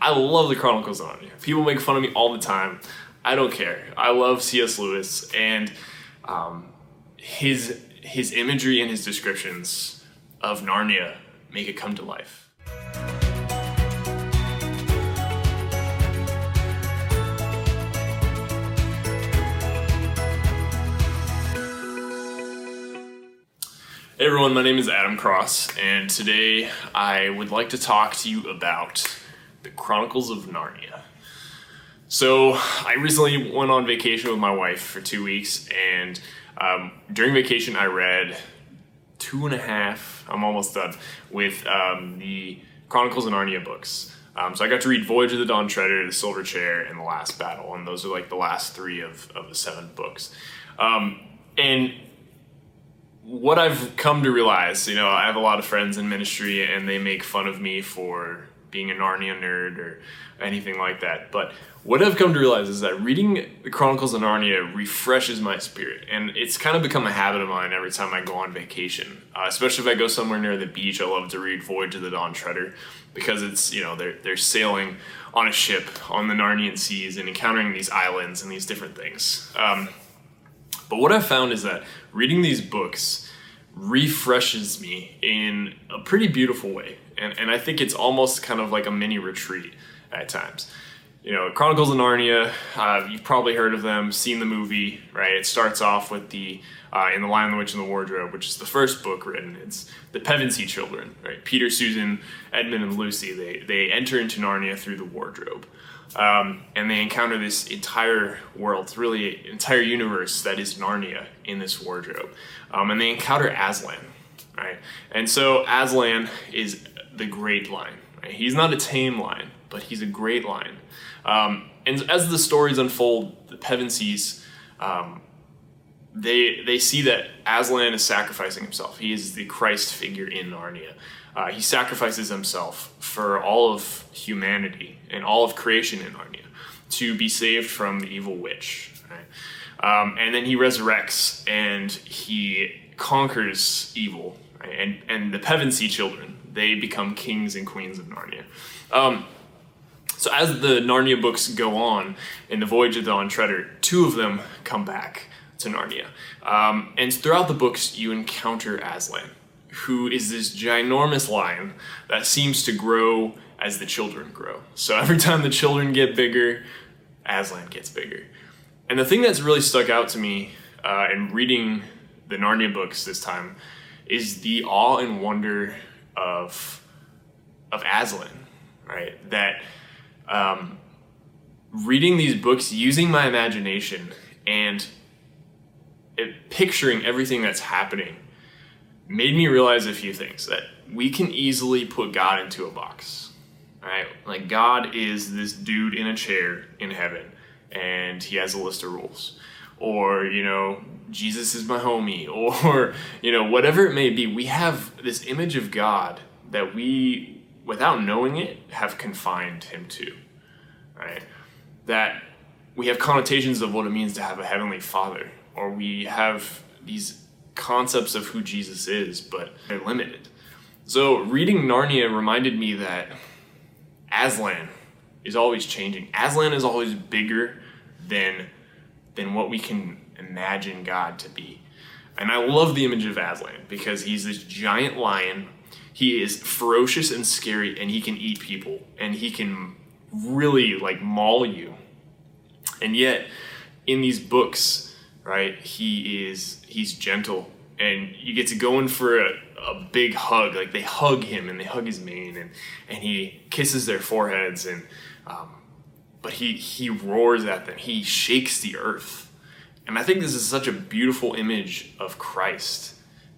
I love the Chronicles of Narnia. People make fun of me all the time. I don't care. I love C.S. Lewis and um, his his imagery and his descriptions of Narnia make it come to life. Hey everyone, my name is Adam Cross, and today I would like to talk to you about the Chronicles of Narnia. So, I recently went on vacation with my wife for two weeks, and um, during vacation, I read two and a half, I'm almost done, with um, the Chronicles of Narnia books. Um, so, I got to read Voyage of the Dawn Treader, The Silver Chair, and The Last Battle, and those are like the last three of, of the seven books. Um, and what I've come to realize, you know, I have a lot of friends in ministry and they make fun of me for being a Narnia nerd or anything like that. But what I've come to realize is that reading the Chronicles of Narnia refreshes my spirit. And it's kind of become a habit of mine every time I go on vacation. Uh, especially if I go somewhere near the beach, I love to read Voyage of the Dawn Treader because it's, you know, they're, they're sailing on a ship on the Narnian seas and encountering these islands and these different things. Um, but what I've found is that reading these books refreshes me in a pretty beautiful way. And, and I think it's almost kind of like a mini retreat at times. You know, Chronicles of Narnia, uh, you've probably heard of them, seen the movie, right? It starts off with the uh, in The Lion, the Witch, and the Wardrobe, which is the first book written. It's the Pevensie children, right? Peter, Susan, Edmund, and Lucy. They, they enter into Narnia through the wardrobe. Um, and they encounter this entire world, really entire universe that is Narnia in this wardrobe. Um, and they encounter Aslan, right? And so Aslan is the great lion. Right? He's not a tame lion, but he's a great lion. Um, and as the stories unfold, the Pevensies, um, they they see that Aslan is sacrificing himself. He is the Christ figure in Narnia. Uh, he sacrifices himself for all of humanity and all of creation in Narnia to be saved from the evil witch. Right? Um, and then he resurrects and he conquers evil. Right? And, and the Pevensie children, they become kings and queens of Narnia. Um, so as the Narnia books go on in the Voyage of the Dawn Treader, two of them come back to Narnia. Um, and throughout the books, you encounter Aslan who is this ginormous lion that seems to grow as the children grow. So every time the children get bigger, Aslan gets bigger. And the thing that's really stuck out to me uh, in reading the Narnia books this time is the awe and wonder of of Aslan, right? That um, reading these books, using my imagination, and it, picturing everything that's happening made me realize a few things that we can easily put God into a box. Right? Like God is this dude in a chair in heaven and he has a list of rules. Or, you know, Jesus is my homie or, you know, whatever it may be, we have this image of God that we without knowing it have confined him to. Right? That we have connotations of what it means to have a heavenly father or we have these concepts of who Jesus is, but they're limited. So reading Narnia reminded me that Aslan is always changing. Aslan is always bigger than than what we can imagine God to be. And I love the image of Aslan because he's this giant lion. He is ferocious and scary and he can eat people and he can really like maul you. And yet in these books right? He is he's gentle, and you get to go in for a, a big hug. Like they hug him and they hug his mane, and and he kisses their foreheads, and um, but he he roars at them. He shakes the earth, and I think this is such a beautiful image of Christ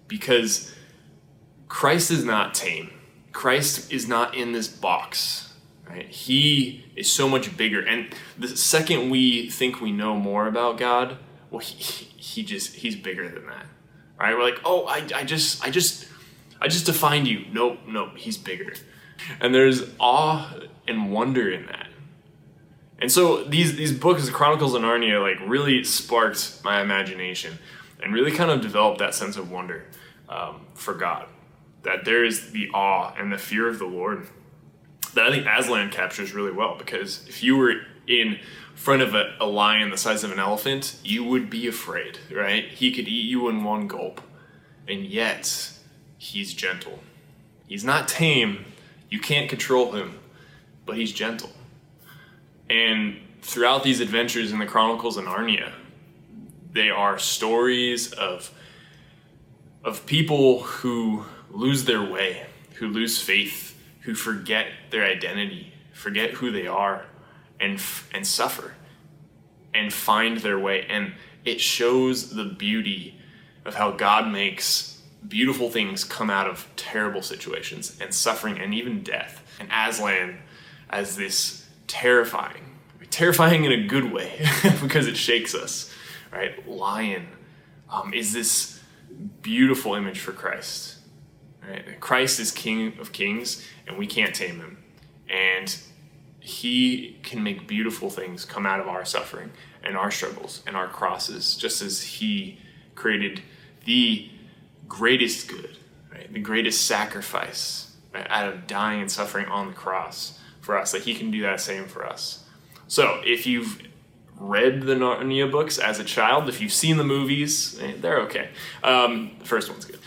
because Christ is not tame. Christ is not in this box. Right? He is so much bigger. And the second we think we know more about God, well, he, he just he's bigger than that. Right? We're like, oh, I, I just I just I just defined you. Nope, nope, he's bigger. And there's awe and wonder in that. And so these these books, the Chronicles of Narnia, like really sparked my imagination and really kind of developed that sense of wonder um, for God. That there is the awe and the fear of the Lord. that I think Aslan captures really well because if you were in front of a, a lion the size of an elephant, you would be afraid, right? He could eat you in one gulp, and yet he's gentle. He's not tame, you can't control him, but he's gentle. And throughout these adventures in the Chronicles of Narnia, they are stories of of people who lose their way, who lose faith, who forget their identity, forget who they are, and and suffer, and find their way. And it shows the beauty of how God makes beautiful things come out of terrible situations and suffering and even death. And Aslan as this terrifying, terrifying in a good way because it shakes us, right? Lion um, is this beautiful image for Christ. Right? Christ is King of Kings, and we can't tame him. And he can make beautiful things come out of our suffering and our struggles and our crosses, just as he created the greatest good, right? The greatest sacrifice right? out of dying and suffering on the cross for us. That he can do that same for us. So if you've read the Narnia books as a child, if you've seen the movies, eh, they're okay. Um, the first one's good.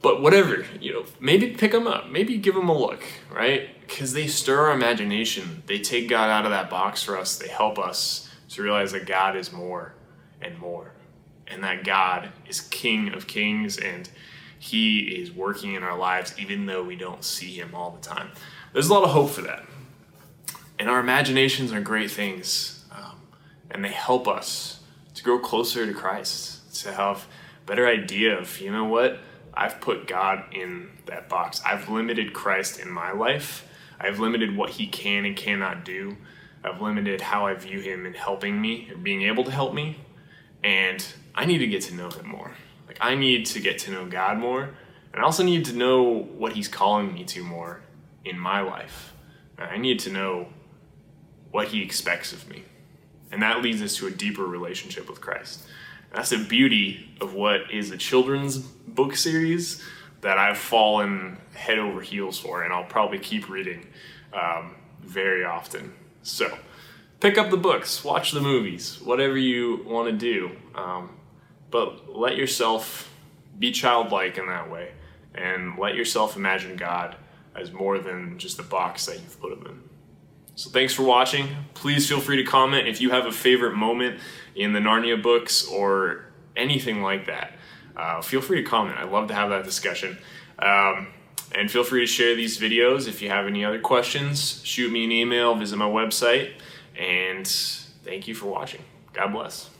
But whatever, you know, maybe pick them up, maybe give them a look, right? Because they stir our imagination. They take God out of that box for us. They help us to realize that God is more and more, and that God is King of Kings, and He is working in our lives even though we don't see Him all the time. There's a lot of hope for that. And our imaginations are great things, um, and they help us to grow closer to Christ, to have a better idea of, you know what, I've put God in that box. I've limited Christ in my life. I've limited what he can and cannot do. I've limited how I view him in helping me or being able to help me. And I need to get to know him more. Like, I need to get to know God more. And I also need to know what he's calling me to more in my life. I need to know what he expects of me. And that leads us to a deeper relationship with Christ. That's the beauty of what is a children's book series that I've fallen head over heels for, and I'll probably keep reading um, very often. So, pick up the books, watch the movies, whatever you want to do, um, but let yourself be childlike in that way, and let yourself imagine God as more than just the box that you've put them in. So thanks for watching. Please feel free to comment if you have a favorite moment in the Narnia books or anything like that. Uh, feel free to comment. I'd love to have that discussion. Um, and feel free to share these videos. If you have any other questions, shoot me an email, visit my website, and thank you for watching. God bless.